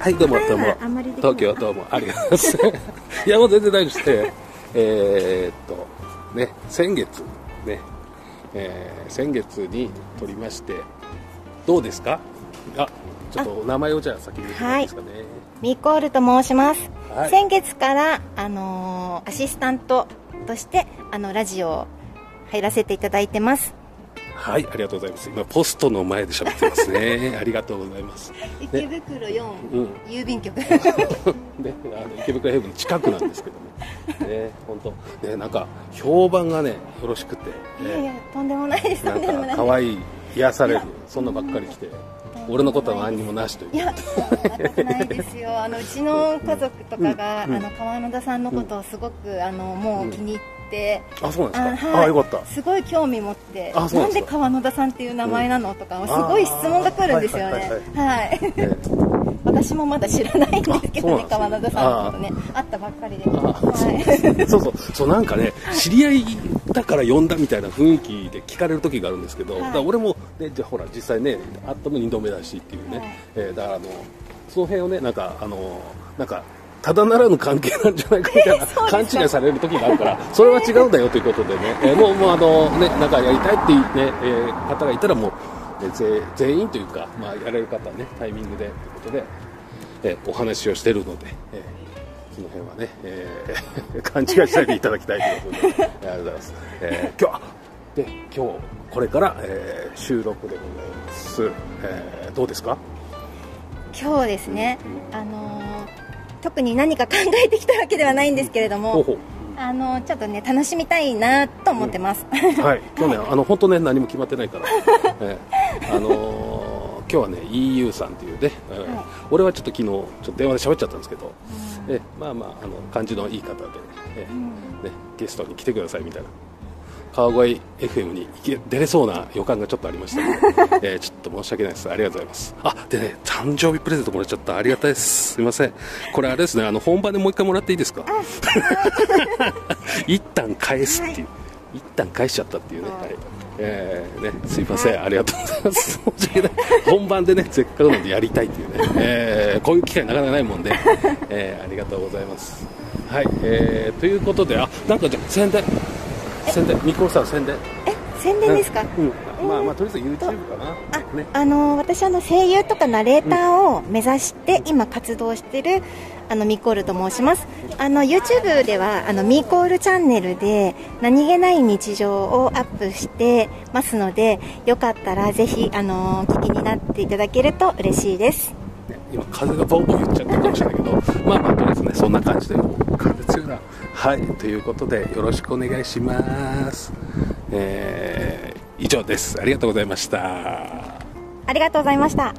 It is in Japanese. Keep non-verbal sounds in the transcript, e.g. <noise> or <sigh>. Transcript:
はい、どうもどうも。東京どうもありがとうございます。<laughs> いやもう全然大丈夫ですえーっとね先月ね、えー先月に撮りましてどうですか？あちょっとお名前をじゃあ先に言っていいですかね、ミコールと申します、はい。先月から、あのーアシスタントとしてあのラジオ入らせていただいてますはい、ありがとうございます。今、ポストの前で喋ってますね。<laughs> ありがとうございます。池袋4、うん。郵便局。で、<laughs> あの池袋ヘブンの近くなんですけども、ね、本当、ね、なんか評判がね、よろしくて、いやいやね、とんでもないです。となんか可愛い癒される、そんなばっかり来て、俺のことは何にもなしという。いや、ないですよ。あのうちの家族とかが、うん。うん。あの川野田さんのことをすごく、あのもう気に入って。あ、そうなんですか。はい。あ、よかった。すごい興味持ってあそうなんんで川野田さんっていう名前なのとかすごい質問が来るんですよね。はい私もまだ知らないんですけどね川野田さんのことね。会ったばっかりで。あはい。そうそう、そうなんかね、知り合いだから呼んだみたいな雰囲気で聞かれる時があるんですけど、はい。俺も、ね、じゃあほら、実際ね、会ったも2度目だしっていうね、はい。えーだからあの、その辺をね、なんか、あの、なんか、ただならぬ関係なんじゃないかみたいな勘違いされる時があるから、それは違うんだよということでね、えーもう、もうあの、ね、なんかやりたいっていうね、えー方がいたらもう、え全員というか、まあ、やれる方はね、タイミングでということで、えーお話をしているので、えーその辺はね、えー <laughs> 勘違いしないでいただきたいということで、ありがとうございます。えー今日、で、今日、これから、えー収録でございます。えーどうですか？今日ですね、あのー特に何か考えてきたわけではないんですけれども。あのちょっとね楽しみたいなと思ってます、はい、今日ね、あの本当ね、何も決まってないから、<laughs> えーあのー今日はね、EU さんというね、えーはい。俺はちょっと昨日、ちょっと電話で喋っちゃったんですけど、えーまあまあ、あの感じのいい方で、えーね、ゲストに来てくださいみたいな。川越 FM に行け出れそうな予感がちょっとありましたので、<laughs> えーちょっと申し訳ないです。ありがとうございます。あ、でね、誕生日プレゼントもらっちゃった。ありがたいです。すいません。これあれですね、あの、本番でもう一回もらっていいですか？<laughs> 一旦返すっていう。一旦返しちゃったっていうね。はい。えーね、すいません、ありがとうございます。申し訳ない。本番でね、せっかくなんでやりたいっていうね。えーこういう機会なかなかないもんで、えーありがとうございます。はい、えーということで、あ、なんかじゃあ宣伝。宣伝、ミコさん宣伝。え宣伝ですか、うん。まあまあ、とりあえず YouTube かな。あ、ね。あの私あの声優とかナレーターを目指して今活動してるあのミコールと申します。あの YouTube ではあのミコールチャンネルで何気ない日常をアップしてますので、よかったらぜひあの聞きになっていただけると嬉しいです。ね今風がボンボン言っちゃったかもしれないけどまあまあとりあえずねそんな感じで風強いなはいということでよろしくお願いします。えー以上です。ありがとうございました。ありがとうございました。